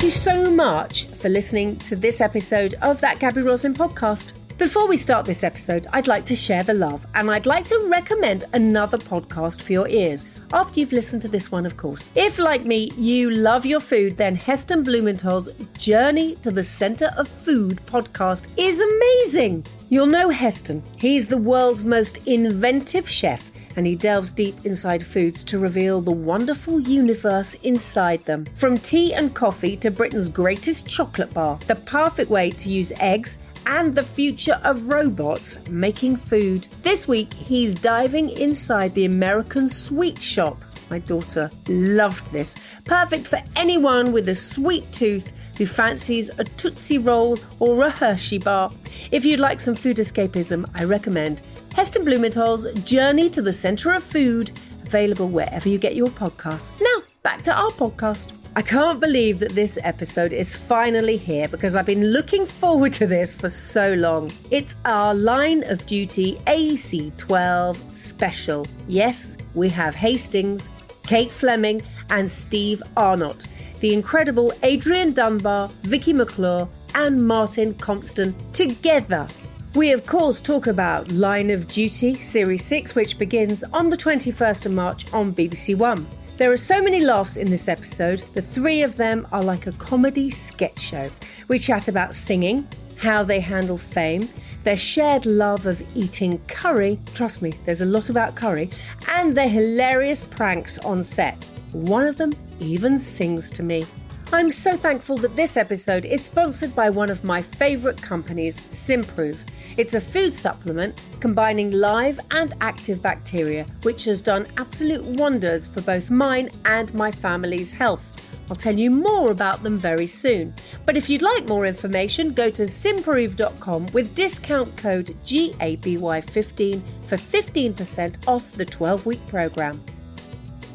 Thank you so much for listening to this episode of that Gaby Roslin podcast. Before we start this episode, I'd like to share the love and I'd like to recommend another podcast for your ears after you've listened to this one, of course. If, like me, you love your food, then Heston Blumenthal's Journey to the Center of Food podcast is amazing. You'll know Heston. He's the world's most inventive chef and he delves deep inside foods to reveal the wonderful universe inside them. From tea and coffee to Britain's greatest chocolate bar, the perfect way to use eggs and the future of robots making food. This week, he's diving inside the American sweet shop. My daughter loved this. Perfect for anyone with a sweet tooth who fancies a Tootsie Roll or a Hershey bar. If you'd like some food escapism, I recommend Heston Blumenthal's Journey to the Center of Food, available wherever you get your podcasts. Now, back to our podcast. I can't believe that this episode is finally here because I've been looking forward to this for so long. It's our Line of Duty AC12 special. Yes, we have Hastings, Kate Fleming, and Steve Arnott. The incredible Adrian Dunbar, Vicky McClure, and Martin Compston together. We, of course, talk about Line of Duty Series 6, which begins on the 21st of March on BBC One. There are so many laughs in this episode. The three of them are like a comedy sketch show. We chat about singing, how they handle fame, their shared love of eating curry. Trust me, there's a lot about curry, and their hilarious pranks on set. One of them even sings to me. I'm so thankful that this episode is sponsored by one of my favourite companies, Symprove. It's a food supplement combining live and active bacteria, which has done absolute wonders for both mine and my family's health. I'll tell you more about them very soon. But if you'd like more information, go to symprove.com with discount code GABY15 for 15% off the 12 week program.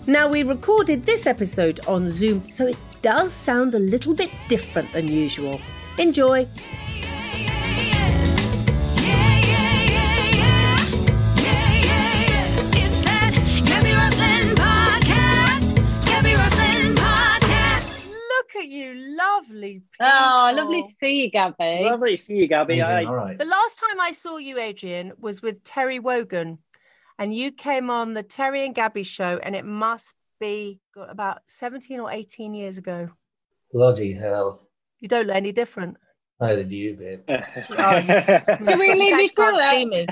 Now, we recorded this episode on Zoom, so it does sound a little bit different than usual. Enjoy! You, lovely people. Oh, lovely to see you, Gaby. Lovely to see you, Gaby. How? I, All right. The last time I saw you, Adrian, was with Terry Wogan, and you came on the Terry and Gaby show, and it must be about 17 or 18 years ago. Bloody hell. You don't look any different. Neither do you, babe. Oh, you- Do we leave guys you can't it? see me.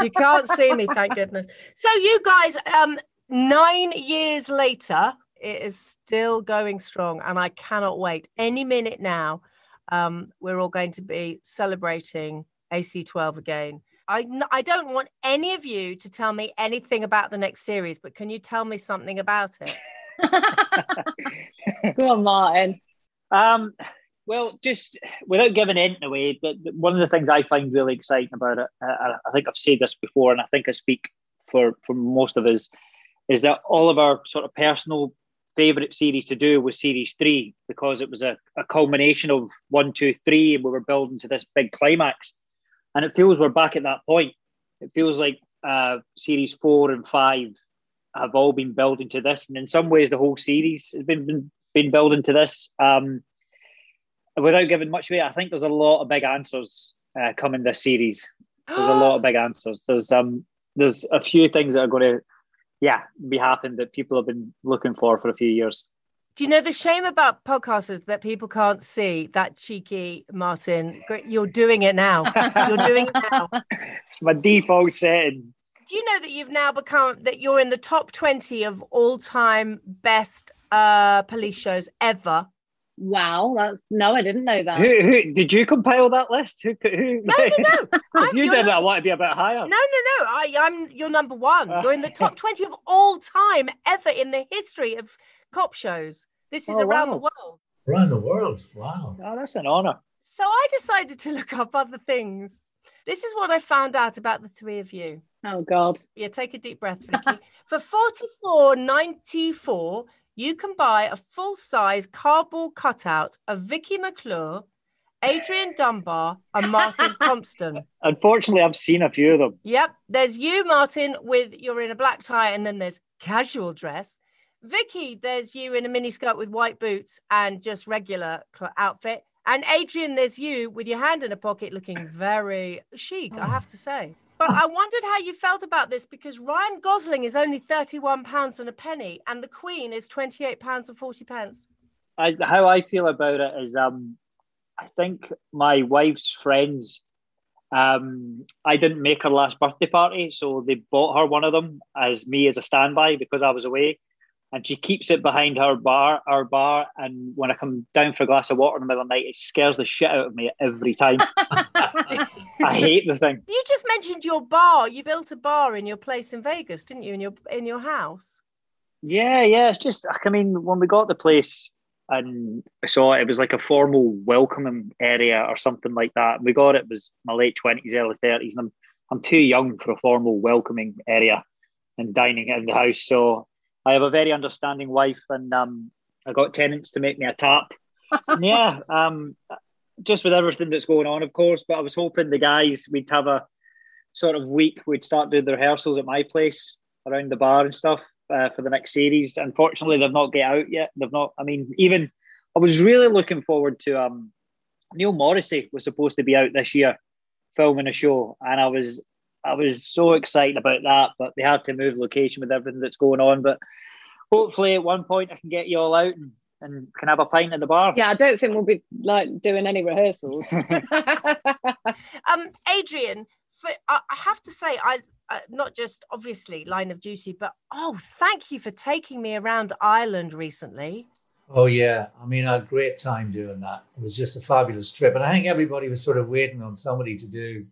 You can't see me, thank goodness. So you guys, um, nine years later, it is still going strong, and I cannot wait. Any minute now, um, we're all going to be celebrating AC12 again. I, I don't want any of you to tell me anything about the next series, but can you tell me something about it? Go on, Martin. um, well, just without giving anything away, the, the- one of the things I find really exciting about it, uh, I, I think I've said this before, and I think I speak for for most of us, is that all of our sort of personal favorite series to do was series three because it was a, a culmination of one, two, three, and we were building to this big climax. And it feels we're back at that point. It feels like uh, series four and five have all been building to this, and in some ways, the whole series has been been, been building to this. Um, without giving much away, I think there's a lot of big answers uh, coming this series. There's a lot of big answers. There's um there's a few things that are going to yeah, be happened that people have been looking for for a few years. Do you know the shame about podcasts is that people can't see that cheeky Martin? You're doing it now. You're doing it now. It's my default setting. Do you know that you've now become that you're in the top 20 of all time best uh, police shows ever? Wow, that's no, I didn't know that. Who, who did you compile that list? Who? who No, no, no. if you you're did it, not- I want to be a bit higher. No, no, no. I, I'm you're number one. Ah. You're in the top 20 of all time ever in the history of cop shows. This is Oh, around the world. Around the world. Wow. Oh, that's an honour. So I decided to look up other things. This is what I found out about the three of you. Oh God. Yeah, take a deep breath, Vicky. For forty-four ninety-four, you can buy a full-size cardboard cutout of Vicky McClure, Adrian Dunbar, and Martin Compston. Unfortunately, I've seen a few of them. Yep, there's you, Martin, with you're in a black tie, and then there's casual dress. Vicky, there's you in a miniskirt with white boots and just regular outfit. And Adrian, there's you with your hand in a pocket looking very chic, I oh. have to say. But I wondered how you felt about this because Ryan Gosling is only £31 and a penny, and the Queen is £28 and 40 pence. I, how I feel about it is, um, I think my wife's friends. Um, I didn't make her last birthday party, so they bought her one of them as me as a standby because I was away, and she keeps it behind her bar, our bar. And when I come down for a glass of water in the middle of the night, it scares the shit out of me every time. I hate the thing. You just mentioned your bar. You built a bar in your place in Vegas, didn't you? In your in your house. Yeah, yeah. It's just, I mean, when we got the place and I saw it, it was like a formal welcoming area or something like that. And We got it, it was my late 20s, early 30s, and I'm, I'm too young for a formal welcoming area and dining in the house. So I have a very understanding wife, and um, I got Tennent's to make me a tap. Yeah, um, just with everything that's going on, of course, but I was hoping the guys, we'd have a sort of week, we'd start doing the rehearsals at my place around the bar and stuff uh, for the next series. Unfortunately, they've not get out yet. They've not. I mean, even I was really looking forward to. Um, Neil Morrissey was supposed to be out this year, filming a show, and I was I was so excited about that, but they had to move location with everything that's going on. But hopefully, at one point, I can get you all out and, and can have a pint at the bar. Yeah, I don't think we'll be like doing any rehearsals. Um, Adrian, for, I I have to say, I uh, not just obviously line of duty, but oh, thank you for taking me around Ireland recently. Oh yeah, I mean, I had a great time doing that. It was just a fabulous trip, and I think everybody was sort of waiting on somebody to do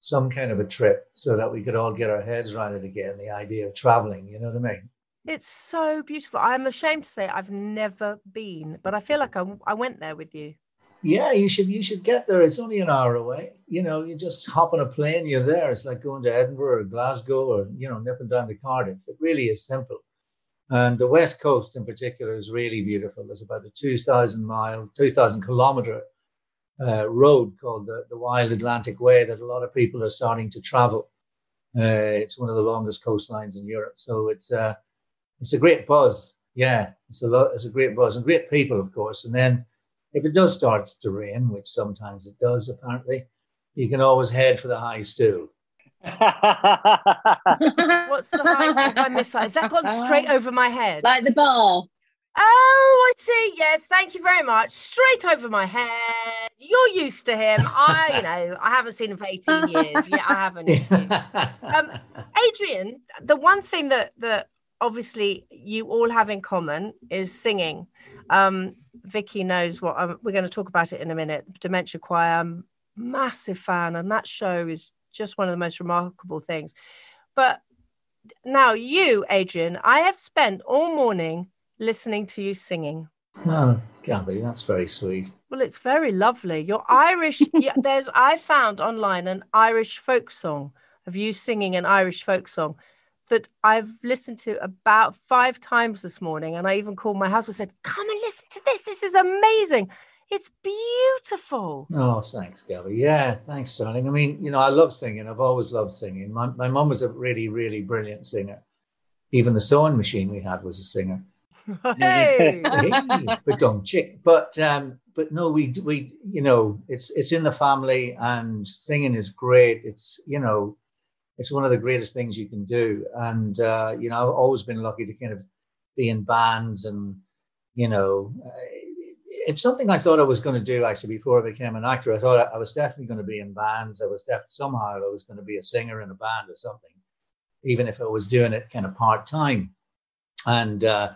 some kind of a trip so that we could all get our heads around it again. The idea of traveling, you know what I mean? It's so beautiful. I'm ashamed to say I've never been, but I feel like I, I went there with you. Yeah, you should you should get there. It's only an hour away. You know, you just hop on a plane, you're there. It's like going to Edinburgh or Glasgow or you know nipping down to Cardiff. It really is simple. And the west coast in particular is really beautiful. There's about a 2,000 mile, 2,000 kilometer uh, road called the, the Wild Atlantic Way that a lot of people are starting to travel. Uh, it's one of the longest coastlines in Europe, so it's uh, it's a great buzz. Yeah, it's a lot. It's a great buzz and great people, of course. And then if it does start to rain, which sometimes it does, apparently, you can always head for the high stool. What's the high? if I missed that, has that gone straight over my head? like the bar. Oh, I see. Yes, thank you very much. Straight over my head. You're used to him. I, you know, I haven't seen him for 18 years. Yeah, I haven't. Um, Adrian, the one thing that that obviously you all have in common is singing. Um, Vicky knows what we're going to talk about it in a minute. Dementia Choir, I'm a massive fan, and that show is just one of the most remarkable things. But now, you, Adrian, I have spent all morning listening to you singing. Oh, Gaby, that's very sweet. Well, it's very lovely. Your Irish, yeah, there's, I found online an Irish folk song of you singing an Irish folk song that I've listened to about five times this morning. And I even called my husband and said, Come and listen to this. This is amazing. It's beautiful. Oh, thanks, Gaby. Yeah, thanks, darling. I mean, you know, I love singing. I've always loved singing. My, my mum was a really, really brilliant singer. Even the sewing machine we had was a singer. Hey. hey, but dumb chick. But um, but no, we we you know, it's it's in the family, and singing is great. It's you know, it's one of the greatest things you can do. And uh, you know, I've always been lucky to kind of be in bands, and you know, uh, it's something I thought I was going to do actually before I became an actor. I thought I, I was definitely going to be in bands. I was definitely somehow I was going to be a singer in a band or something, even if I was doing it kind of part time. And uh,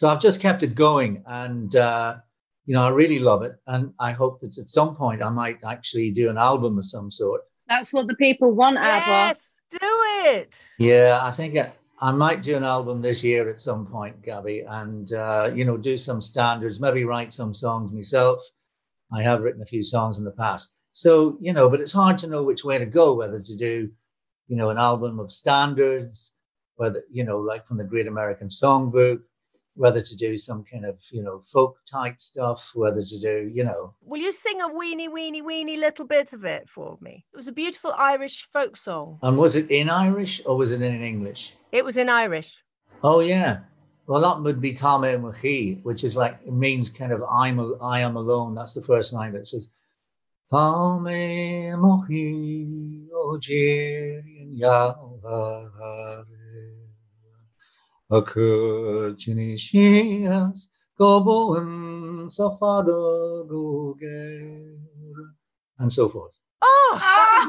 so I've just kept it going, and uh, you know, I really love it, and I hope that at some point I might actually do an album of some sort. That's what the people want, Abba. Yes, do it. Yeah, I think I, I might do an album this year at some point, Gaby, and uh, you know, do some standards, maybe write some songs myself. I have written a few songs in the past, so you know, but it's hard to know which way to go, whether to do, you know, an album of standards, whether you know, like from the Great American Songbook, whether to do some kind of you know folk type stuff, whether to do you know Will you sing a weeny, weeny, weeny little bit of it for me? It was a beautiful Irish folk song. And was it in Irish or was it in English? It was in Irish. Oh yeah. Well, that would be Tá mé 'mo shuí, which is like it means kind of I'm I am alone. That's the first line. that says Tame Machi o Jirin Yahare Akurchinishias Goboen Safada Goger and so forth. Oh, that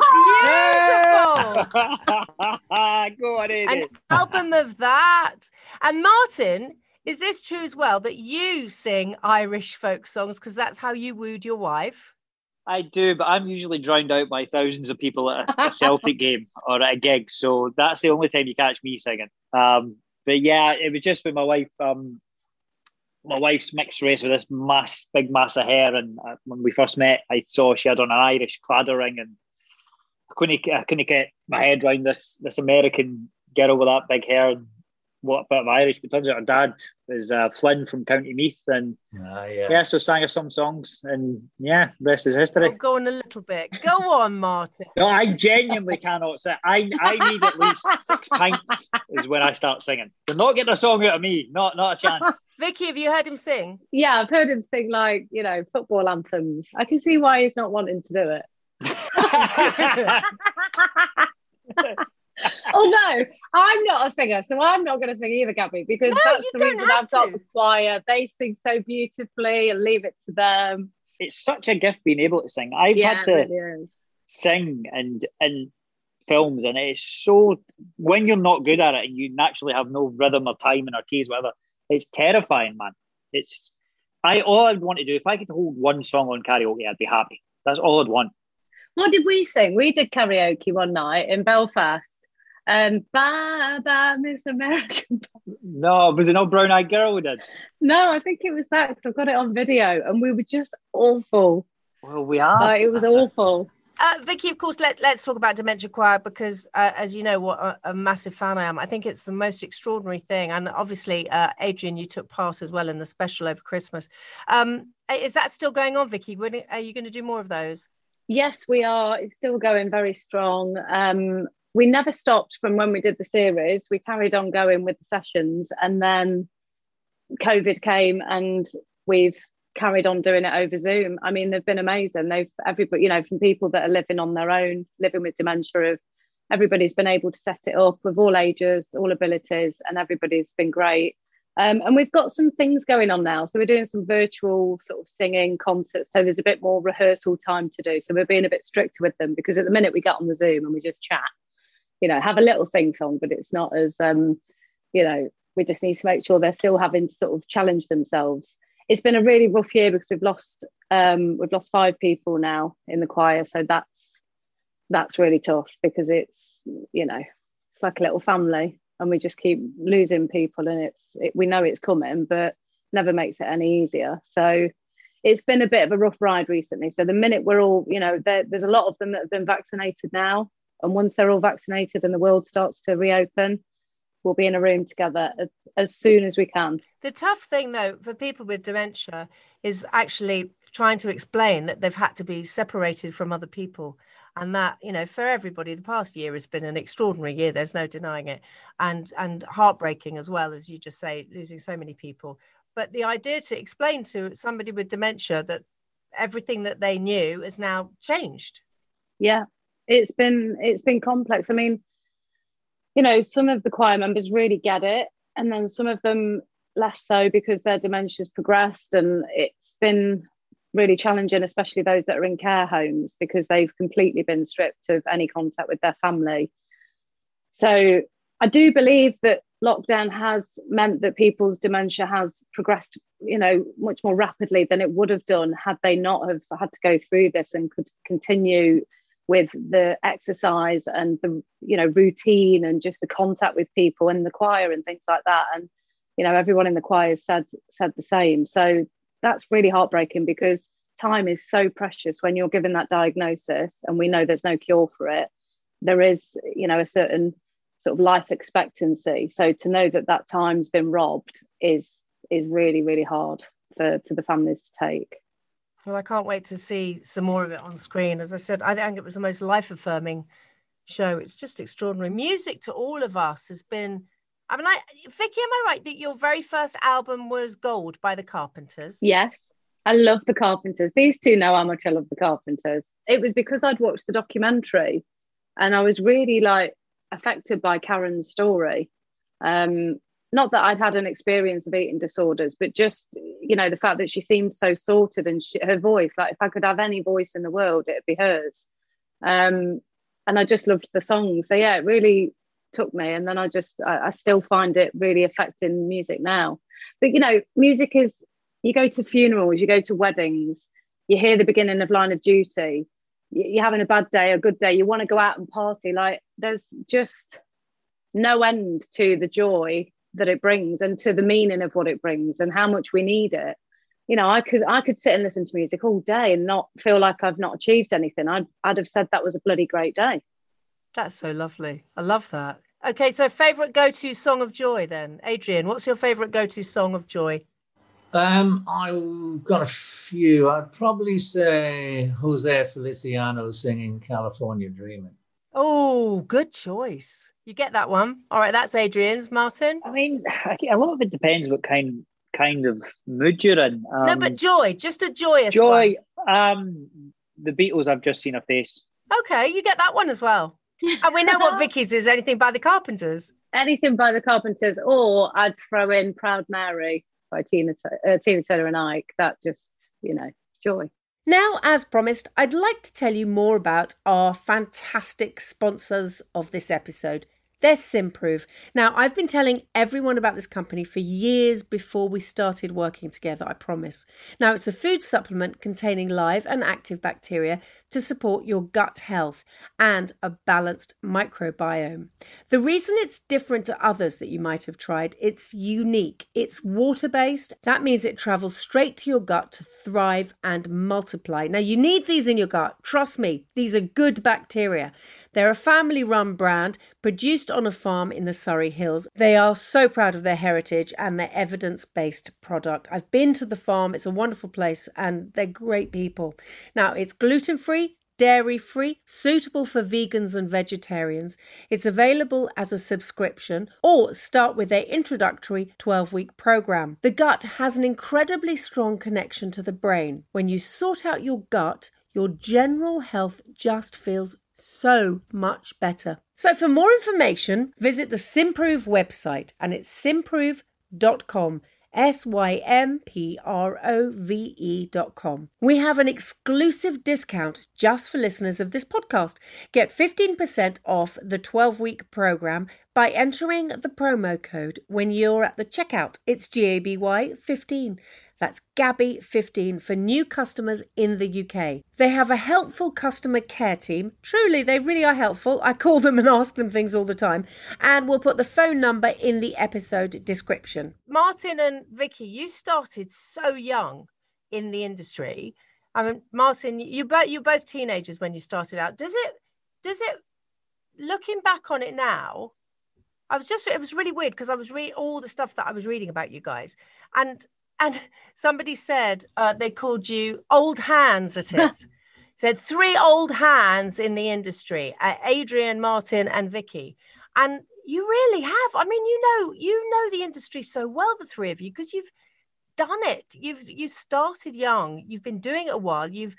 beautiful. Go on, An album of that. And Martin, is this true as well that you sing Irish folk songs because that's how you wooed your wife? I do, but I'm usually drowned out by thousands of people at a, a Celtic game or at a gig, so that's the only time you catch me singing. Um, but yeah, it was just with my wife. Um, my wife's mixed race with this mass, big mass of hair, and uh, when we first met, I saw she had on an Irish Claddagh ring, and I couldn't, I couldn't get my head around this this American girl with that big hair and what bit of Irish. But turns out her dad is uh, Flynn from County Meath, and Ah, yeah. yeah, so sang her some songs, and yeah, rest is Oh, history. go on a little bit. Go on, Martin. No, I genuinely cannot sing. I I need at least six pints is when I start singing. They're not getting a song out of me. Not not a chance. Vicky, have you heard him sing? Yeah, I've heard him sing like, you know, football anthems. I can see why he's not wanting to do it. Oh, Although I'm not a singer, so I'm not going to sing either, Gaby, because No, that's the reason I've got the choir. They sing so beautifully and leave it to them. it's such a gift being able to sing. I've yeah, had to really sing and and films, and it's so when you're not good at it and you naturally have no rhythm or timing or keys, whatever. It's terrifying, man. It's I all I'd want to do if I could hold one song on karaoke, I'd be happy. That's all I'd want. What did we sing? We did karaoke one night in Belfast. Um, bye bye, Miss American. No, was it not Brown Eyed Girl we did? No, I think it was that because I've got it on video, and we were just awful. Well, we are. Like, it was awful. Uh, Vicky, of course, let, let's talk about Dementia Choir because, uh, as you know, what a, a massive fan I am. I think it's the most extraordinary thing. And obviously, uh, Adrian, you took part as well in the special over Christmas. Um, is that still going on, Vicky? When, are you going to do more of those? Yes, we are. It's still going very strong. Um, we never stopped from when we did the series. We carried on going with the sessions, and then COVID came, and we've carried on doing it over Zoom. I mean, they've been amazing. They've everybody, you know, from people that are living on their own, living with dementia, of everybody's been able to set it up with all ages, all abilities, and everybody's been great. Um, and we've got some things going on now. So we're doing some virtual sort of singing concerts. So there's a bit more rehearsal time to do. So we're being a bit stricter with them because at the minute we get on the Zoom and we just chat, you know, have a little sing song, but it's not as, um, you know, we just need to make sure they're still having to sort of challenge themselves. It's been a really rough year because we've lost um, we've lost five people now in the choir. So that's that's really tough because it's you know it's like a little family and we just keep losing people and it's it, we know it's coming but never makes it any easier so it's been a bit of a rough ride recently so the minute we're all you know there, there's a lot of them that have been vaccinated now and once they're all vaccinated and the world starts to reopen we'll be in a room together as, as soon as we can The tough thing, though, for people with dementia is actually trying to explain that they've had to be separated from other people. And that, you know, for everybody, the past year has been an extraordinary year. There's no denying it. And and heartbreaking as well, as you just say, losing so many people. But the idea to explain to somebody with dementia that everything that they knew is now changed. yeah it's been it's been complex i mean you know, some of the choir members really get it, and then some of them less so because their dementia's progressed, and it's been really challenging, especially those that are in care homes because they've completely been stripped of any contact with their family. So I do believe that lockdown has meant that people's dementia has progressed, you know, much more rapidly than it would have done had they not have had to go through this and could continue with the exercise and the you know routine and just the contact with people and the choir and things like that. And you know everyone in the choir said said the same. So that's really heartbreaking because time is so precious when you're given that diagnosis and we know there's no cure for it. There is you know a certain sort of life expectancy. So to know that that time's been robbed is is really really hard for for the families to take Well, I can't wait to see some more of it on screen. As I said, I think it was the most life affirming show. It's just extraordinary. Music to all of us has been. I mean, I, Vicky, am I right that your very first album was Gold by the Carpenters? Yes, I love the Carpenters. These two know how much I love the Carpenters. It was because I'd watched the documentary and I was really like affected by Karen's story. Um, not that I'd had an experience of eating disorders, but just, you know, the fact that she seemed so sorted and she, her voice, like if I could have any voice in the world, it'd be hers. Um, and I just loved the song. So yeah, it really took me. And then I just, I, I still find it really affecting music now. But, you know, music is, you go to funerals, you go to weddings, you hear the beginning of Line of Duty, you- you're having a bad day, a good day, you want to go out and party. Like there's just no end to the joy that it brings and to the meaning of what it brings and how much we need it. You know, I could I could sit and listen to music all day and not feel like I've not achieved anything. I'd I'd have said that was a bloody great day. That's so lovely. I love that. Okay, so favorite go to song of joy then? Adrian, what's your favorite go to song of joy? Um, I've got a few. I'd probably say Jose Feliciano singing California Dreaming. Oh, good choice. You get that one. All right, that's Adrian's. Martin? I mean, a lot of it depends what kind kind of mood you're in. Um, no, but joy, just a joyous joy. Um, the Beatles. I've just seen a face. Okay, you get that one as well. And we know what Vicky's is. Anything by the Carpenters. Anything by the Carpenters, or I'd throw in Proud Mary by Tina uh, Tina Turner and Ike. That just you know joy. Now, as promised, I'd like to tell you more about our fantastic sponsors of this episode. They're Symprove. Now, I've been telling everyone about this company for years before we started working together, I promise. Now, it's a food supplement containing live and active bacteria to support your gut health and a balanced microbiome. The reason it's different to others that you might have tried, it's unique. It's water based. That means it travels straight to your gut to thrive and multiply. Now, you need these in your gut. Trust me, these are good bacteria. They're a family run brand produced on a farm in the Surrey Hills. They are so proud of their heritage and their evidence based product. I've been to the farm, it's a wonderful place, and they're great people. Now, it's gluten free. Dairy free, suitable for vegans and vegetarians. It's available as a subscription or start with their introductory 12 week program. The gut has an incredibly strong connection to the brain. When you sort out your gut, your general health just feels so much better. So, for more information, visit the Symprove website and it's symprove.com. S Y M P R O V E dot com. We have an exclusive discount just for listeners of this podcast. Get 15% off the 12 week program by entering the promo code when you're at the checkout. It's GABY 15. That's Gabby15 for new customers in the UK. They have a helpful customer care team. Truly, they really are helpful. I call them and ask them things all the time. And we'll put the phone number in the episode description. Martin and Vicky, you started so young in the industry. I mean, Martin, you both you're both teenagers when you started out. Does it does it looking back on it now? I was just it was really weird because I was reading all the stuff that I was reading about you guys. And and somebody said uh, they called you old hands at it. said three old hands in the industry: uh, Adrian, Martin, and Vicky. And you really have. I mean, you know, you know the industry so well, the three of you, because you've done it. You've you started young. You've been doing it a while. You've,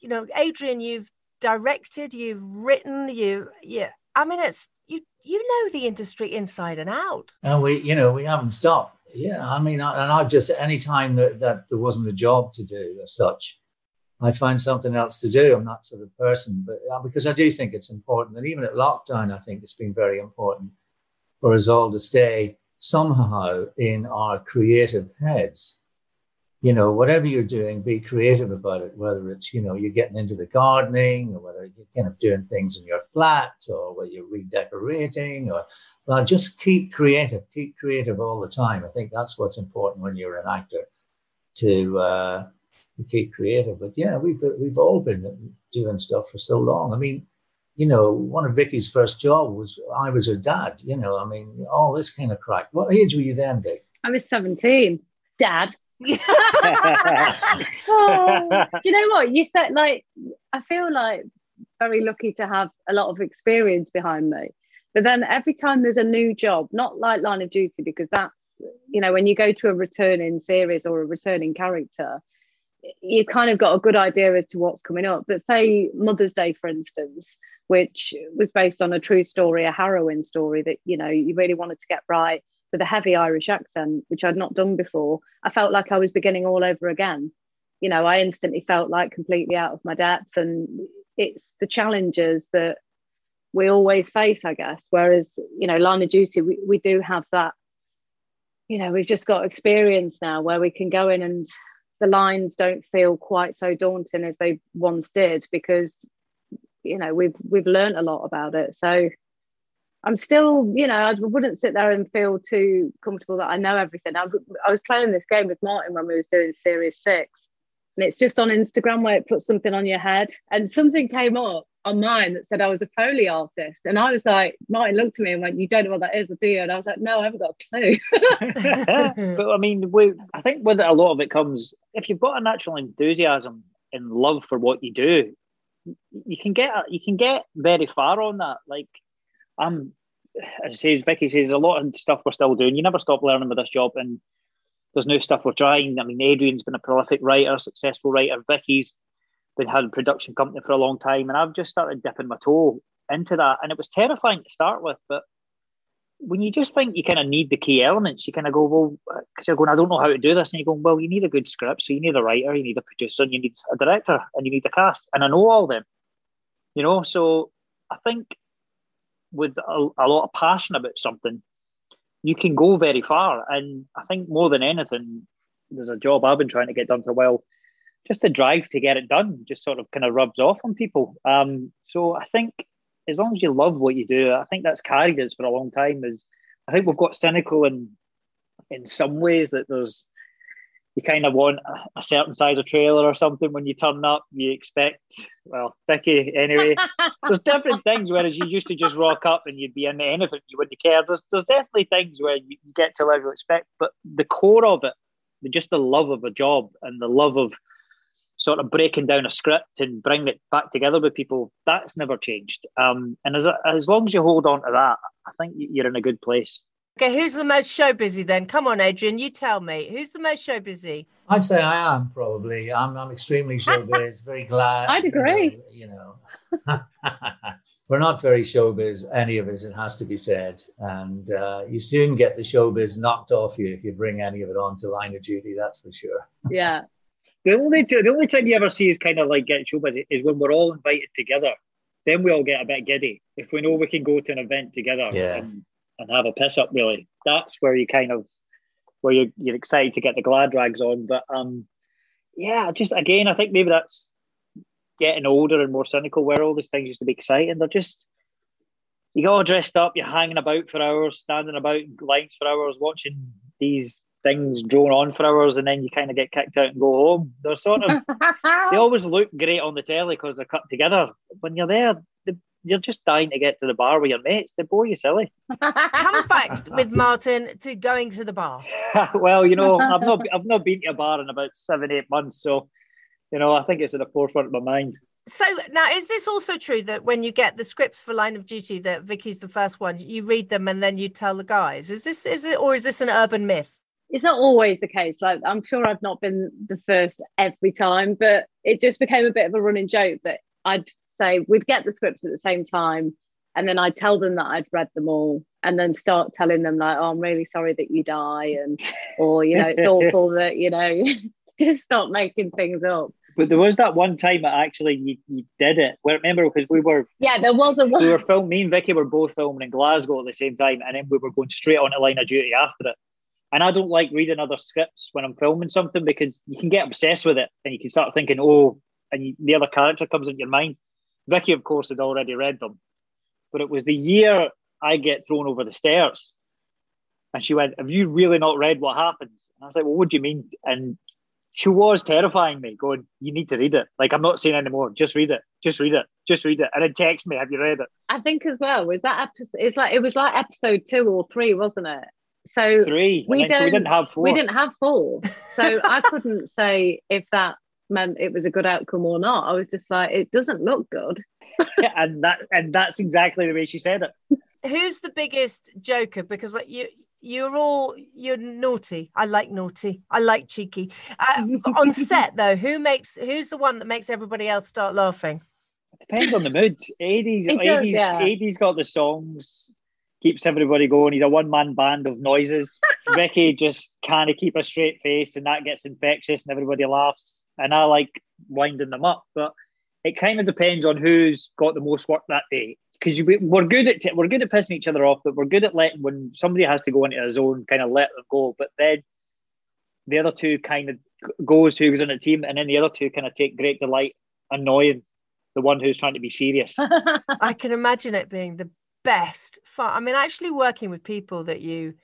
you know, Adrian, you've directed, you've written, you yeah. I mean, it's you. You know the industry inside and out. and we you know we haven't stopped yeah i mean I, and i just any time that, that there wasn't a job to do as such i find something else to do. I'm that sort of person but uh, because i do think it's important and even at lockdown i think it's been very important for us all to stay somehow in our creative heads you know whatever you're doing be creative about it whether it's you know you're getting into the gardening or whether you're kind of doing things in your flat or whether you're redecorating or well, just keep creative, keep creative all the time. I think that's what's important when you're an actor to, uh, to keep creative. But yeah, we've we've all been doing stuff for so long. I mean, you know, one of Vicky's first job was I was her dad. You know, I mean, all this kind of crack. What age were you then, Vic? I was 17. Dad. Oh, do you know what? You said, like, I feel like very lucky to have a lot of experience behind me. But then every time there's a new job, not like Line of Duty, because that's, you know, when you go to a returning series or a returning character, you kind of got a good idea as to what's coming up. But say Mother's Day, for instance, which was based on a true story, a harrowing story that, you know, you really wanted to get right with a heavy Irish accent, which I'd not done before. I felt like I was beginning all over again. You know, I instantly felt like completely out of my depth. And it's the challenges that we always face, I guess. Whereas, you know, line of duty, we, we do have that, you know, we've just got experience now where we can go in and the lines don't feel quite so daunting as they once did because, you know, we've we've learned a lot about it. So I'm still, you know, I wouldn't sit there and feel too comfortable that I know everything. I, I was playing this game with Martin when we was doing series six, and it's just on Instagram where it puts something on your head, and something came up on mine that said I was a Foley artist, and I was like, Martin looked at me and went, "You don't know what that is, do you?" And I was like, "No, I haven't got a clue." but I mean, we, I think with it, a lot of it comes if you've got a natural enthusiasm and love for what you do, you can get you can get very far on that. Like I'm, as Vicky says, a lot of stuff we're still doing. You never stop learning with this job, and there's new stuff we're trying. I mean, Adrian's been a prolific writer, successful writer. Vicky's been had a production company for a long time, and I've just started dipping my toe into that, and it was terrifying to start with, but when you just think you kind of need the key elements, you kind of go, well, uh, because you're going, I don't know how to do this. And you're going, well, you need a good script. So you need a writer, you need a producer, and you need a director, and you need a cast. And I know all them, you know. So I think with a, a lot of passion about something, you can go very far. And I think more than anything, there's a job I've been trying to get done for a while. Just the drive to get it done just sort of kind of rubs off on people. Um, so I think as long as you love what you do, I think that's carried us for a long time. Is I think we've got cynical in in some ways that there's you kind of want a, certain size of trailer or something when you turn up. You expect well, Vicky anyway. there's different things. Whereas you used to just rock up and you'd be in anything, you wouldn't care. There's there's definitely things where you get to level expect, but the core of it, just the love of a job and the love of sort of breaking down a script and bringing it back together with people, that's never changed. Um, and as, as long as you hold on to that, I think you're in a good place. Okay, who's the most show busy then? Come on, Adrian, you tell me. Who's the most show busy? I'd say I am probably. I'm, I'm extremely showbiz, very glad. I'd agree. You know, you know. we're not very showbiz, any of us, it has to be said. And uh, you soon get the showbiz knocked off you if you bring any of it on to line of duty, that's for sure. yeah. The only the only time you ever see is kind of like get showbiz is when we're all invited together. Then we all get a bit giddy if we know we can go to an event together Yeah. and, and have a piss up. Really, that's where you kind of where you're, you're excited to get the glad rags on. But um, yeah, just again, I think maybe that's getting older and more cynical. Where all these things used to be exciting, they're just you get all dressed up, you're hanging about for hours, standing about in lines for hours, watching these things drone on for hours, and then you kind of get kicked out and go home. They're sort of they always look great on the telly because they're cut together. When you're there, you're just dying to get to the bar with your mates. They bore you silly. Comes back with Martin to going to the bar. well, you know, I've not I've not been to a bar in about seven eight months, so you know, I think it's at the forefront of my mind. So now, is this also true that when you get the scripts for Line of Duty, that Vicky's the first one, you read them and then you tell the guys? Is this is it or is this an urban myth? it's not always the case. Like I'm sure I've not been the first every time, but it just became a bit of a running joke that I'd say we'd get the scripts at the same time, and then I'd tell them that I'd read them all, and then start telling them like, "Oh, I'm really sorry that you die," and or you know, it's awful that you know, just stop making things up. But there was that one time that actually you, you did it. Well, remember because we were Yeah, there was a we were one. filming. Me and Vicky were both filming in Glasgow at the same time, and then we were going straight on to Line of Duty after it. And I don't like reading other scripts when I'm filming something because you can get obsessed with it, and you can start thinking, "Oh," and you, the other character comes into your mind. Vicky, of course, had already read them, but it was the year I get thrown over the stairs, and she went, "Have you really not read what happens?" And I was like, "Well, what do you mean?" And she was terrifying me, going, "You need to read it. Like I'm not saying anymore. Just read it. Just read it. Just read it." And then text me, "Have you read it?" I think as well was that episode. It's like it was like episode two or three, wasn't it? So Three. We then, so we didn't have four. we didn't have four, so I couldn't say if that meant it was a good outcome or not. I was just like, it doesn't look good. yeah, and that and that's exactly the way she said it. Who's the biggest joker? Because like you, you're all you're naughty. I like naughty. I like cheeky. Uh, on set though, who makes who's the one that makes everybody else start laughing? Depends on the mood. Eddie's It does, Eddie's, yeah. Eddie's got the songs, keeps everybody going. He's a one man band of noises. Vicky just kind of keep a straight face, and that gets infectious, and everybody laughs. And I like winding them up, but it kind of depends on who's got the most work that day. Because we're good at we're good at pissing each other off, but we're good at letting when somebody has to go into a zone, kind of let them go. But then the other two kind of goes who's in the team, and then the other two kind of take great delight annoying the one who's trying to be serious. I can imagine it being the best fun. I mean, actually working with people that you see.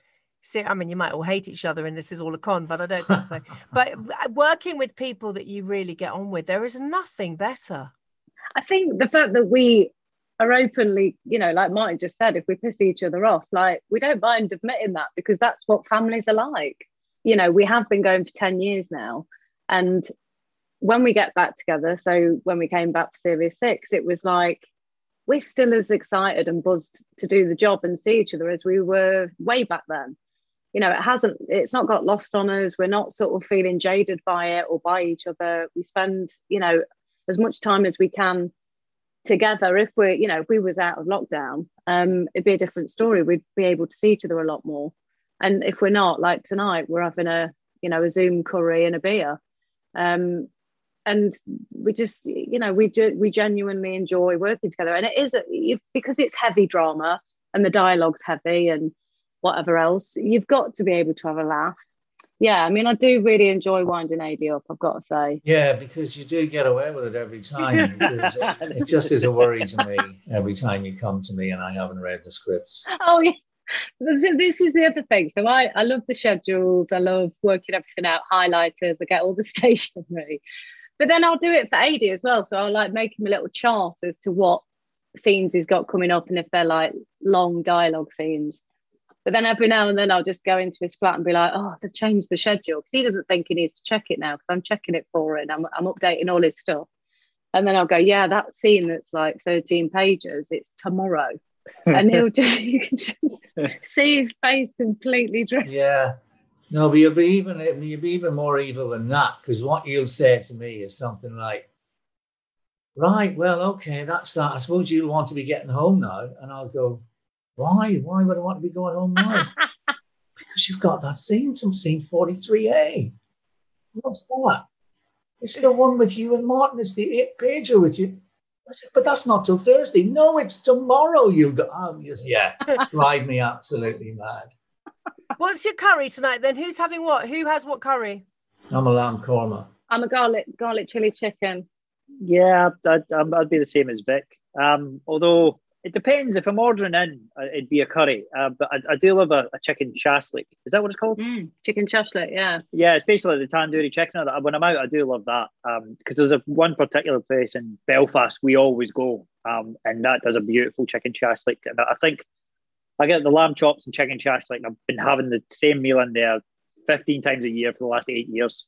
I mean, you might all hate each other, and this is all a con, but I don't think so. but uh, working with people that you really get on with, there is nothing better. I think the fact that we are openly, you know, like Martin just said, if we piss each other off, like we don't mind admitting that because that's what families are like. You know, we have been going for 10 years now. And when we get back together, so when we came back for Series Six, it was like we're still as excited and buzzed to do the job and see each other as we were way back then. You know, it hasn't, it's not got lost on us. We're not sort of feeling jaded by it or by each other. We spend, you know, as much time as we can together. If we're you know if we was out of lockdown um it'd be a different story. We'd be able to see each other a lot more. And if we're not like tonight we're having a you know a zoom curry and a beer. Um and we just you know we do, we genuinely enjoy working together. And it is because it's heavy drama and the dialogue's heavy and whatever else you've got to be able to have a laugh yeah i mean i do really enjoy winding ad up i've got to say Yeah, because you do get away with it every time. It, it just is a worry to me every time you come to me and I haven't read the scripts. Oh yeah. This is- this is the other thing. So I, I love the schedules. I love working everything out, highlighters. I get all the stationery. But then I'll do it for AD as well. So I'll like make him a little chart as to what scenes he's got coming up and if they're like long dialogue scenes. But then every now and then I'll just go into his flat and be like, oh, they've changed the schedule. Because he doesn't think he needs to check it now because I'm checking it for him. I'm, I'm updating all his stuff. And then I'll go, yeah, that scene that's like 13 pages, it's tomorrow. and he'll just, you can just see his face completely dressed. Yeah. No, but you'll be even you'll be even more evil than that because what you'll say to me is something like, "Right, well, okay, that's that. I suppose you'll want to be getting home now," and I'll go, "Why? Why would I want to be going home now?" because you've got that scene, some scene forty three A. What's that? It's the one with you and Martin. It's the eight pager with you. I said, but that's not till Thursday. No, it's tomorrow. You'll go. Oh, yes, yeah, drive me absolutely mad. What's your curry tonight then? Who's having what? Who has what curry? I'm a lamb korma. I'm a garlic garlic chili chicken. Yeah, I'd, I'd, I'd be the same as Vic. Um, although it depends. If I'm ordering in, uh, it'd be a curry. Uh, but I, I do love a, a chicken chaslik. Is that what it's called? Chicken chashlet, yeah. Yeah, it's basically the tandoori chicken. When I'm out, I do love that because there's a one particular place in Belfast we always go, um, and that does a beautiful chicken chaslik. And I think I get the lamb chops and chicken chaslik. I've been having the same meal in there 15 times a year for the last eight years,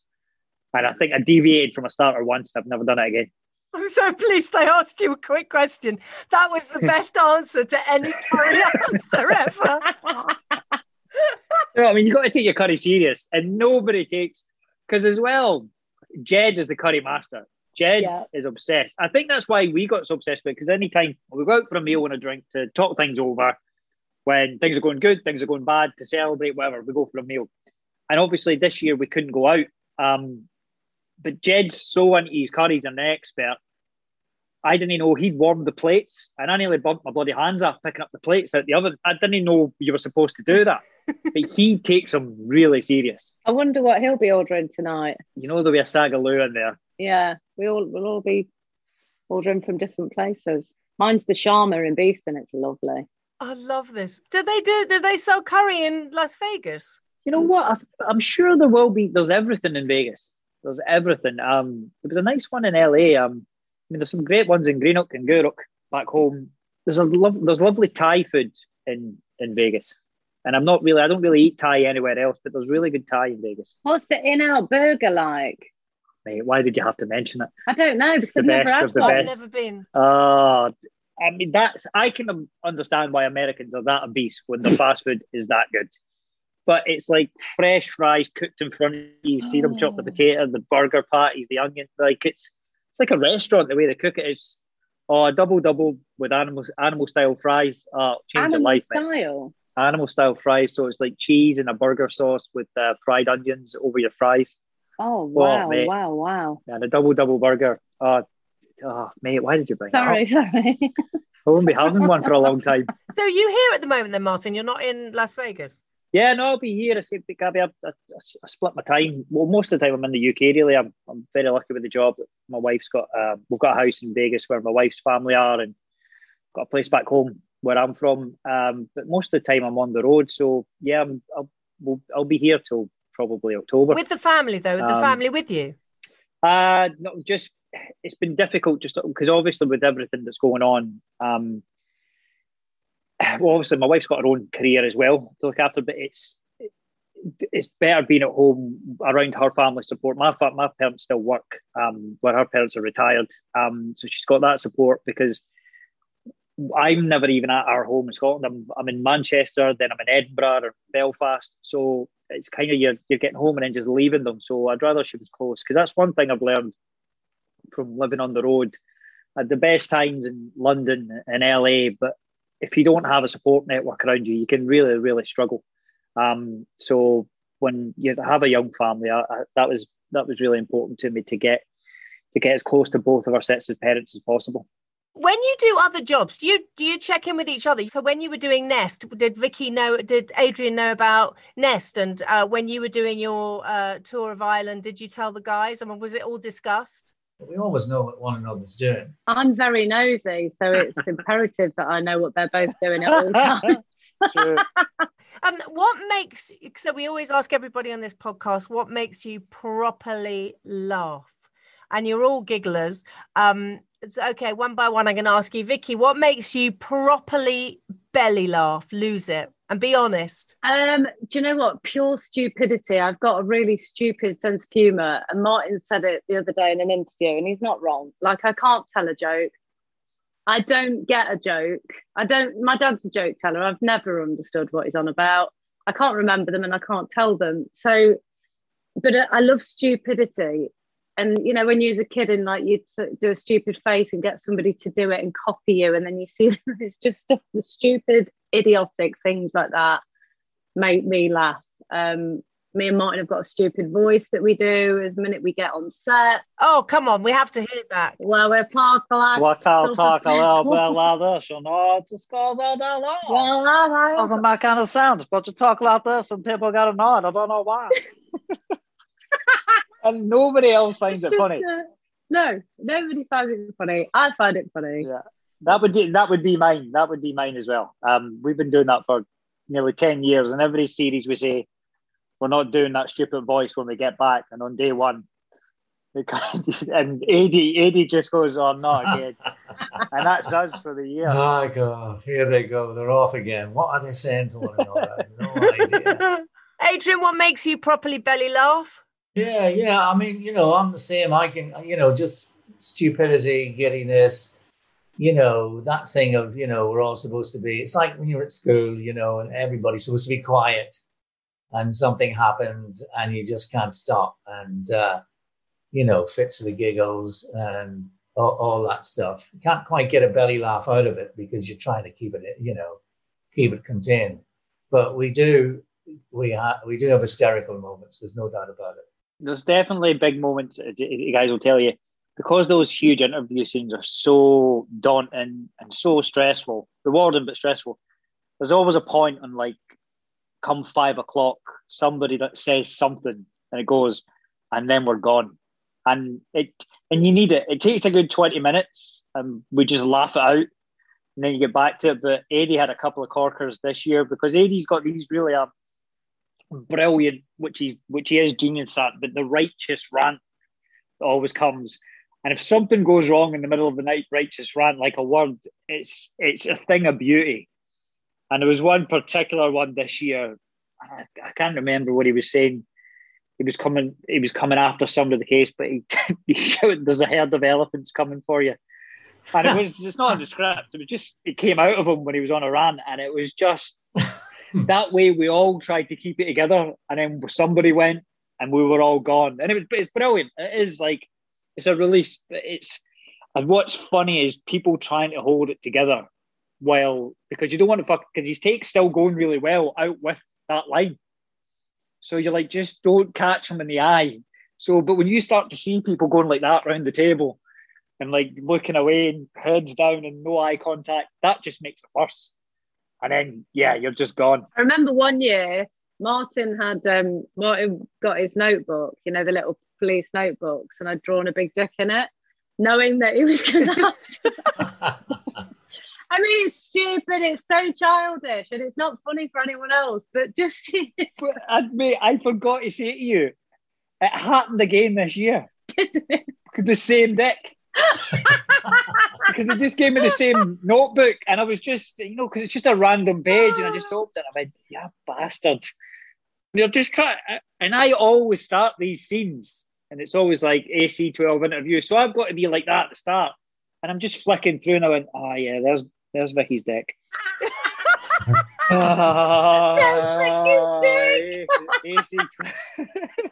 and I think I deviated from a starter once. I've never done it again. I'm so pleased I asked you a quick question. That was the best answer to any curry answer ever. No, I mean, you've got to take your curry serious, and nobody takes because as well. Jed is the curry master. Jed Yeah. is obsessed. I think that's why we got so obsessed with because anytime we go out for a meal and a drink to talk things over, when things are going good, things are going bad, to celebrate, whatever, we go for a meal. And obviously this year we couldn't go out. Um, but Jed's so into his curry, he's an expert. I didn't know he'd warmed the plates, and I nearly bumped my bloody hands off picking up the plates out the oven. I didn't know you were supposed to do that, but he takes them really serious. I wonder what he'll be ordering tonight. You know, there'll be a saag aloo in there. Yeah, we all we'll all be ordering from different places. Mine's the Sharma in Beeston. It's lovely. I love this. Do they do? Do they sell curry in Las Vegas? You know what? I- I'm sure there will be. There's everything in Vegas. There's everything. Um, there was a nice one in LA. Um, I mean, there's some great ones in Greenock and Gourock back home. There's a lov- there's lovely Thai food in in Vegas, and I'm not really. I don't really eat Thai anywhere else, but there's really good Thai in Vegas. What's the In-N-Out Burger like? Mate, why did you have to mention it? I don't know because the I've never best had of the one. I've best. never been. Uh, I mean, that's I can understand why Americans are that obese when the fast food is that good. But it's like fresh fries cooked in front of you. You see them chop the Oh. potato, the burger patties, the onion. Like it's it's like a restaurant the way they cook it. It's oh, a double double with animal animal style fries. Uh, change your Animal life. mate. style. Animal style fries. So it's like cheese and a burger sauce with uh, fried onions over your fries Oh wow, mate. wow, wow. and a double double burger. Uh, oh, mate, why did you bring that Sorry, up? sorry. I won't be having one for a long time. So you here at the moment, then, Martin? You're not in Las Vegas. Yeah, no, I'll be here. I said, Gaby, I, I, I split my time. Well, most of the time I'm in the UK. Really, I'm, I'm very lucky with the job. My wife's got uh, we've got a house in Vegas where my wife's family are, and got a place back home where I'm from. Um, but most of the time I'm on the road. So yeah, I'm, I'll we'll, I'll be here till probably October. With the family, though, with the Um, family with you. Uh no, just it's been difficult just because obviously with everything that's going on, um well obviously my wife's got her own career as well to look after, but it's it's better being at home around her family support. My my parents still work, um, where her parents are retired. Um, so she's got that support because I'm never even at our home in Scotland. I'm, I'm in Manchester, then I'm in Edinburgh or Belfast. So it's kind of you're, you're getting home and then just leaving them. So I'd rather she was close because that's one thing I've learned from living on the road. At the best times in London and LA, but if you don't have a support network around you, you can really, really struggle. Um, so when you have a young family, I, I, that was that was really important to me to get to get as close to both of our sets of parents as possible. When you do other jobs, do you do you check in with each other? So when you were doing Nest, did Vicky know? Did Adrian know about Nest? And uh, when you were doing your uh, tour of Ireland, did you tell the guys? I mean, was it all discussed? We always know what one another's doing. I'm very nosy, so it's imperative that I know what they're both doing at all times. Um, what makes so we always ask everybody on this podcast what makes you properly laugh, and you're all gigglers. Um, so, okay, one by one, I'm going to ask you, Vicky, what makes you properly belly laugh, lose it, and be honest. Um, do you know what? Pure stupidity. I've got a really stupid sense of humour. And Martin said it the other day in an interview, and he's not wrong. Like, I can't tell a joke. I don't get a joke. I don't, my dad's a joke teller. I've never understood what he's on about. I can't remember them and I can't tell them. So, but I love stupidity. And, you know, when you was a kid and like you'd do a stupid face and get somebody to do it and copy you, and then you see them, it's just stuff, the stupid, idiotic things like that make me laugh. Um, me and Martin have got a stupid voice that we do as the minute we get on set. Oh, come on, we have to hear that. Well, we'll talk like What I'll stuff talk a little bit like- like this, you know, it just goes all day long. Well, I- I- Doesn't make any sense, but you talk like this and people get annoyed. I don't know why. and nobody else finds it's it just, funny. uh, no, nobody finds it funny. I find it funny. Yeah. That would be that would be mine. That would be mine as well. Um, we've been doing that for nearly ten years, and every series we say we're not doing that stupid voice when we get back. And on day one, and Adi Adi just goes, "Oh, not again," and that's us for the year. Oh God, here they go. They're off again. What are they saying to one another? I have no idea. Adrian, what makes you properly belly laugh? Yeah, yeah. I mean, you know, I'm the same. I can, you know, just stupidity, giddiness, you know, that thing of, you know, we're all supposed to be. It's like when you're at school, you know, and everybody's supposed to be quiet, and something happens, and you just can't stop. And uh, you know, fits of the giggles and all, all that stuff. You can't quite get a belly laugh out of it because you're trying to keep it, you know, keep it contained. But we do, we have, we do have hysterical moments. There's no doubt about it. There's definitely a big moments. uh, You guys will tell you because those huge interview scenes are so daunting and so stressful, rewarding but stressful. There's always a point on like, come five o'clock, somebody that says something and it goes, and then we're gone. And it and you need it. It takes a good 20 minutes and we just laugh it out and then you get back to it. But Eddie had a couple of corkers this year because Eddie's got these really um, brilliant, which he's which he is genius at, but the righteous rant always comes. And if something goes wrong in the middle of the night, righteous rant like a word, it's it's a thing of beauty. And there was one particular one this year. I, I can't remember what he was saying. He was coming. He was coming after somebody the case, but he, he shouted, "There's a herd of elephants coming for you." And it was. It's not in the script. It was just. It came out of him when he was on a rant, and it was just Hmm. that way. We all tried to keep it together, and then somebody went, and we were all gone. And it was. It's brilliant. It is like it's a release. But it's. And what's funny is people trying to hold it together while because you don't want to fuck because his take's still going really well out with that line. So you're like, just don't catch him in the eye. So, but when you start to see people going like that around the table and like looking away and heads down and no eye contact, that just makes it worse. And then, yeah, you're just gone. I remember one year Martin had um Martin got his notebook, you know, the little police notebooks, and I'd drawn a big dick in it, knowing that he was gonna have I mean, it's stupid. It's so childish, and it's not funny for anyone else. But just see. But admit, I forgot to say to you, it happened again this year. the same dick. Because they just gave me the same notebook, and I was just, you know, because it's just a random page, and I just opened it. I went, "Yeah, bastard!" You're just trying, and I always start these scenes, and it's always like AC twelve interview. So I've got to be like that at the start, and I'm just flicking through, and I went, "Oh yeah, there's there's Vicky's deck." dick." Vicky's deck. AC, AC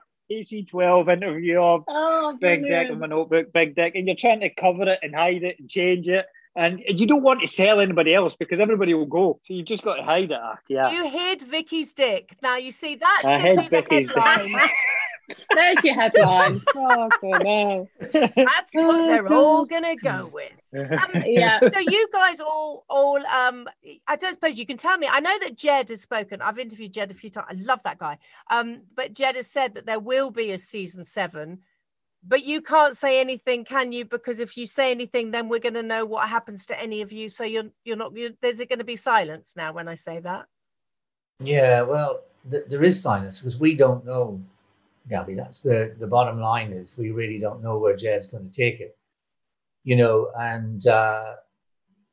12 interview of Oh, big dick in my notebook, big dick, and you're trying to cover it and hide it and change it. And you don't want to tell anybody else because everybody will go. So you've just got to hide it. Ah, Yeah. You hid Vicky's dick. Now you see that's I going to hid be the Vicky's dick. headline. There's your headline. Oh, God, no. That's what they're all going to go with. Um, Yeah. so you guys all all um i don't suppose you can tell me i know that jed has spoken i've interviewed jed a few times i love that guy um but jed has said that there will be a season seven but you can't say anything can you because if you say anything then we're going to know what happens to any of you so you're you're not you're, there's going to be silence now when i say that Yeah, well, th- there is silence because we don't know, Gaby. That's the the bottom line is we really don't know where Jed's going to take it, you know. And uh,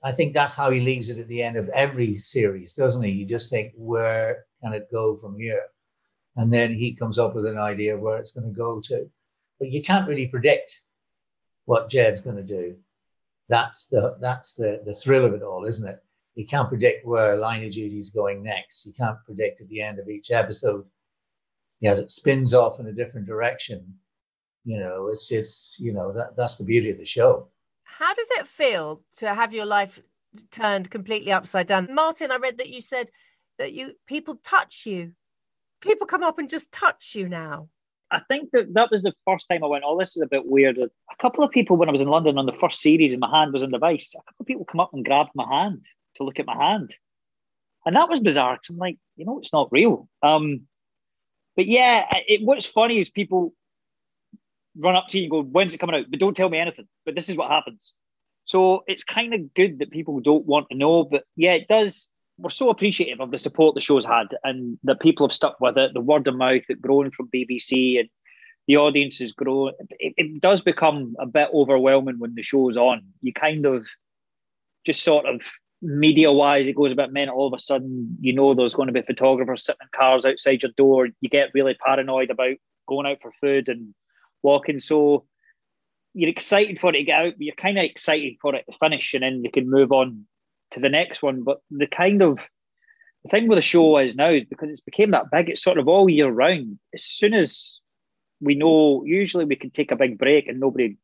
I think that's how he leaves it at the end of every series, doesn't he? You just think where can it go from here, and then he comes up with an idea of where it's going to go to. But you can't really predict what Jed's going to do. That's the that's the the thrill of it all, isn't it? you can't predict where line of duty is going next. You can't predict at the end of each episode. As it spins off in a different direction, you know, it's it's you know that that's the beauty of the show. How does it feel to have your life turned completely upside down martin i read that you said that you people touch you people come up and just touch you now I think that that was the first time I went, oh, this is a bit weird. A couple of people, when I was in London on the first series and my hand was in the vice, a couple of people come up and grabbed my hand to look at my hand. And that was bizarre 'cause I'm like, you know, it's not real. Um, but yeah, it, what's funny is people run up to you and go, when's it coming out? But don't tell me anything. But this is what happens. So it's kind of good that people don't want to know. But yeah, it does. We're so appreciative of the support the show's had and that people have stuck with it, the word of mouth that grown from BBC and the audience has grown. It, it does become a bit overwhelming when the show's on. You kind of just sort of media wise, it goes a bit mental. All of a sudden, you know, there's going to be photographers sitting in cars outside your door. You get really paranoid about going out for food and walking. So you're excited for it to get out, but you're kind of excited for it to finish and then you can move on to the next one. But the kind of the thing with the show is now is because it's became that big, it's sort of all year round. As soon as we know usually we can take a big break and nobody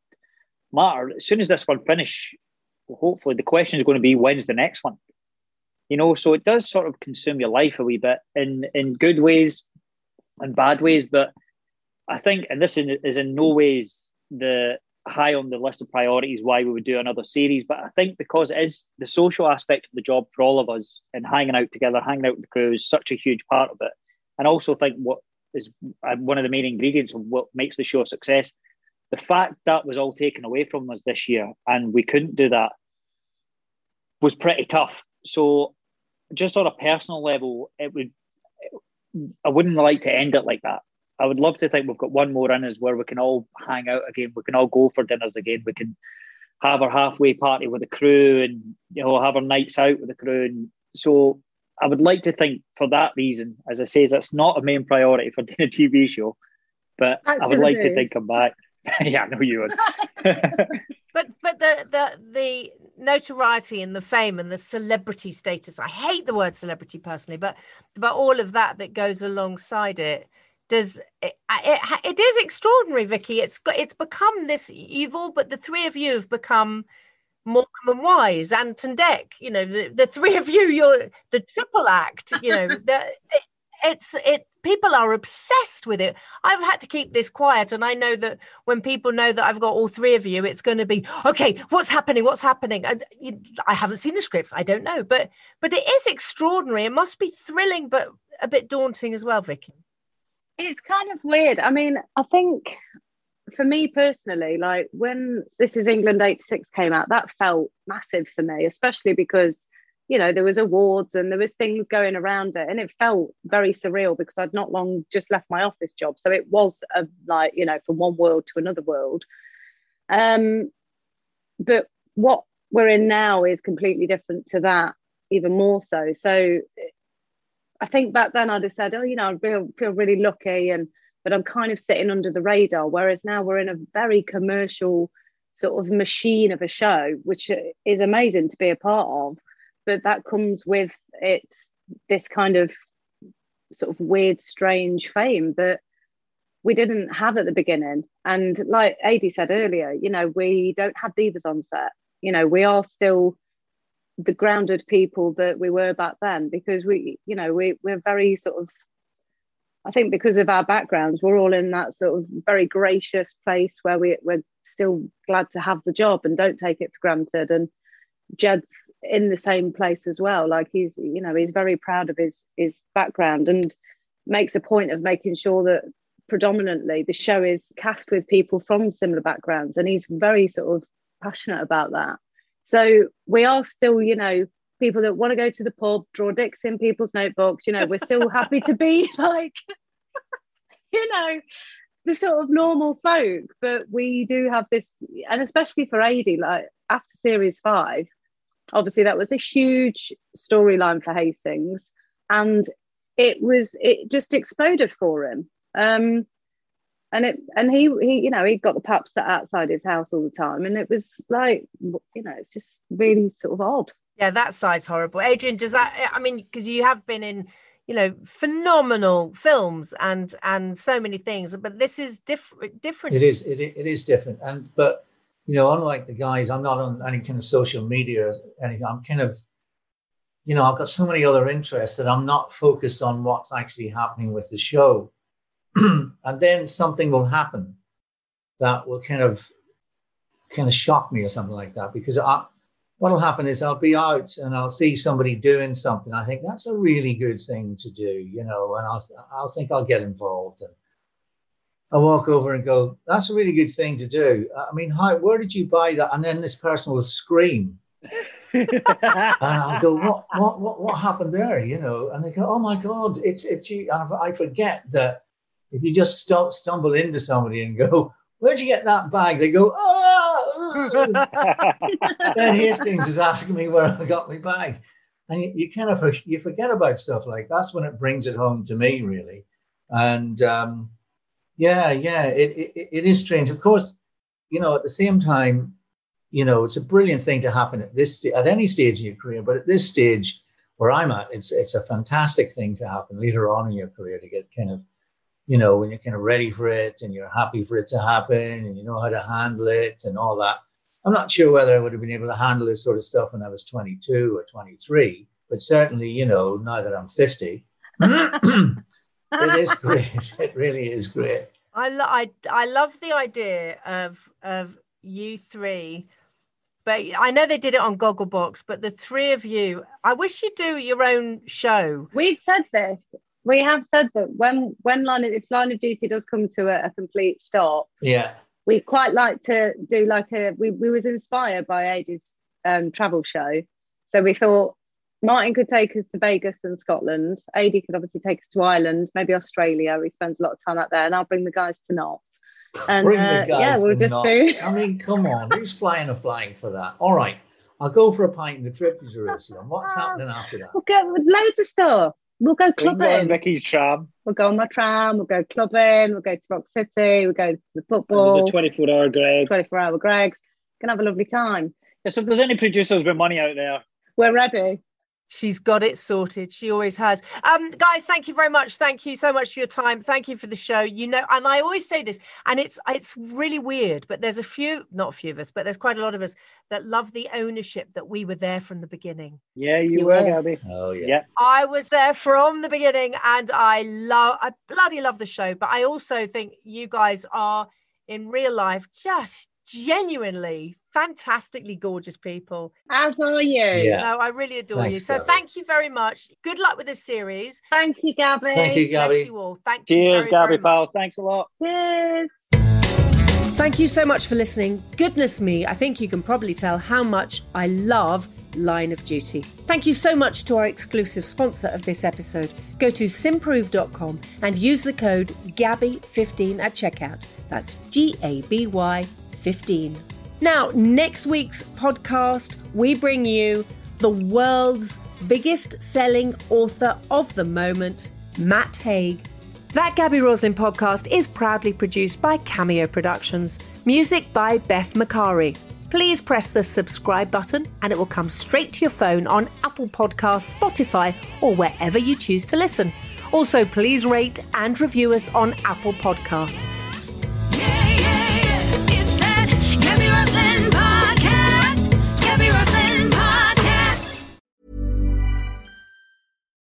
matter. As soon as this one finish, hopefully the question is going to be when's the next one. You know, so it does sort of consume your life a wee bit in in good ways and bad ways. But I think, and this is in no ways the high on the list of priorities why we would do another series. But I think because it is the social aspect of the job for all of us and hanging out together, hanging out with the crew is such a huge part of it. And also think what is uh, one of the main ingredients of what makes the show a success. The fact that was all taken away from us this year and we couldn't do that was pretty tough. So, just on a personal level, it would I wouldn't like to end it like that. I would love to think we've got one more in us where we can all hang out again. We can all go for dinners again. We can have our halfway party with the crew and you know have our nights out with the crew. And so I would like to think for that reason, as I say, that's not a main priority for doing a TV show. But I would like to think I'm back. yeah, I know you would. but but the the the notoriety and the fame and the celebrity status i hate the word celebrity personally but but all of that that goes alongside it does it, it, it is extraordinary vicky it's it's become this you've all but the three of you have become Morecambe and Wise, Ant and Dec, you know, the, the three of you, you're the triple act, you know, the, it, it's it people are obsessed with it. I've had to keep this quiet, and I know that when people know that I've got all three of you, it's going to be okay. What's happening? What's happening? I, I haven't seen the scripts. I don't know, but but it is extraordinary. It must be thrilling, but a bit daunting as well, Vicky. It's kind of weird. I mean, I think for me personally, like when This Is England 86 came out, that felt massive for me, especially because you know there was awards and there was things going around it and it felt very surreal because i'd not long just left my office job. So it was a, like you know from one world to another world. Um but what we're in now is completely different to that even more so. So i think back then i'd have said oh you know i feel, feel really lucky and but i'm kind of sitting under the radar whereas now we're in a very commercial sort of machine of a show which is amazing to be a part of but that comes with it this kind of sort of weird strange fame that we didn't have at the beginning. And like Adi said earlier you know we don't have divas on set. You know we are still the grounded people that we were back then because we you know we, we're very sort of I think because of our backgrounds, we're all in that sort of very gracious place where we, we're still glad to have the job and don't take it for granted. And Jed's in the same place as well. Like he's, you know, he's very proud of his his background and makes a point of making sure that predominantly the show is cast with people from similar backgrounds, and he's very sort of passionate about that. So we are still, you know, people that want to go to the pub, draw dicks in people's notebooks. You know, we're still happy to be like, you know, the sort of normal folk, but we do have this, and especially for Adi, like after series five, obviously that was a huge storyline for Hastings, and it was it just exploded for him. Um, and it and he he you know he got the pups set outside his house all the time, and it was like you know it's just really sort of odd. Yeah, that side's horrible. Adrian, does that? I mean, because you have been in you know phenomenal films and and so many things but this is different different it is it, it is different and but you know, unlike the guys, I'm not on any kind of social media or anything. I'm kind of, you know, I've got so many other interests that I'm not focused on what's actually happening with the show. and then something will happen that will kind of kind of shock me or something like that because I, what'll happen is I'll be out and I'll see somebody doing something. I think that's a really good thing to do, you know, and I'll I'll think I'll get involved and I walk over and go, "That's a really good thing to do." I mean, how? Where did you buy that? And then this person will scream, and I go, "What? What? What? What happened there?" You know, and they go, "Oh my God, it's it's you." And I forget that if you just stop, stumble into somebody and go, "Where'd you get that bag?" They go, "Oh." then Hastings is asking me where I got my bag, and you, you kind of you forget about stuff like that's when it brings it home to me, really, and. um yeah, yeah, it, it, it is strange. Of course, you know, at the same time, you know, it's a brilliant thing to happen at this st- at any stage in your career, but at this stage where I'm at, it's it's a fantastic thing to happen later on in your career to get kind of you know, when you're kind of ready for it and you're happy for it to happen and you know how to handle it and all that. I'm not sure whether I would have been able to handle this sort of stuff when I was 22 or 23, but certainly, you know, now that I'm 50, it is great. It really is great. I, lo- I I love the idea of of you three, but I know they did it on Gogglebox. But the three of you, I wish you'd do your own show. We've said this. We have said that when when line of, if line of duty does come to a, a complete stop, Yeah. we quite like to do like a we, we was inspired by Adie's um, travel show. So we thought Martin could take us to Vegas and Scotland. Adie could obviously take us to Ireland, maybe Australia. He spends a lot of time out there, and I'll bring the guys to Notts. And Bring uh, the guys yeah, we'll just Notts. do. I mean, come on. Who's flying or flying for that? All right. I'll go for a pint in the trip to Jerusalem. What's happening after that? We'll go with loads of stuff. We'll go clubbing. Ricky's tram. We'll go on my tram. We'll go clubbing. We'll go to Rock City. We'll go to the There's football. a 24 hour Greg. 24 hour Greggs. Gonna have a lovely time. Yeah, so if there's any producers with money out there, We're ready. She's got it sorted. She always has. Um, guys, thank you very much. Thank you so much for your time. Thank you for the show. You know, and I always say this, and it's it's really weird, but there's a few, not a few of us, but there's quite a lot of us that love the ownership that we were there from the beginning. yeah, you, You were, were. Gaby. Oh, yeah. Yeah. I was there from the beginning and I love I bloody love the show, but I also think you guys are in real life just genuinely fantastically gorgeous people. As are you. Yeah. No, I really adore you. So Gaby. thank you very much. Good luck with the series. Thank you, Gaby. Thank you, Bless Gaby. you all. Thank you. Cheers, Gaby, very much. pal. Thanks a lot. Cheers. Thank you so much for listening. Goodness me, I think you can probably tell how much I love Line of Duty. Thank you so much to our exclusive sponsor of this episode. Go to symprove.com and use the code GABY15 at checkout. That's G A B Y 15. Now, next week's podcast, we bring you the world's biggest selling author of the moment, Matt Haig. That Gaby Roslin podcast is proudly produced by Cameo Productions. Music by Beth Macari. Please press the subscribe button and it will come straight to your phone on Apple Podcasts, Spotify, or wherever you choose to listen. Also, please rate and review us on Apple Podcasts.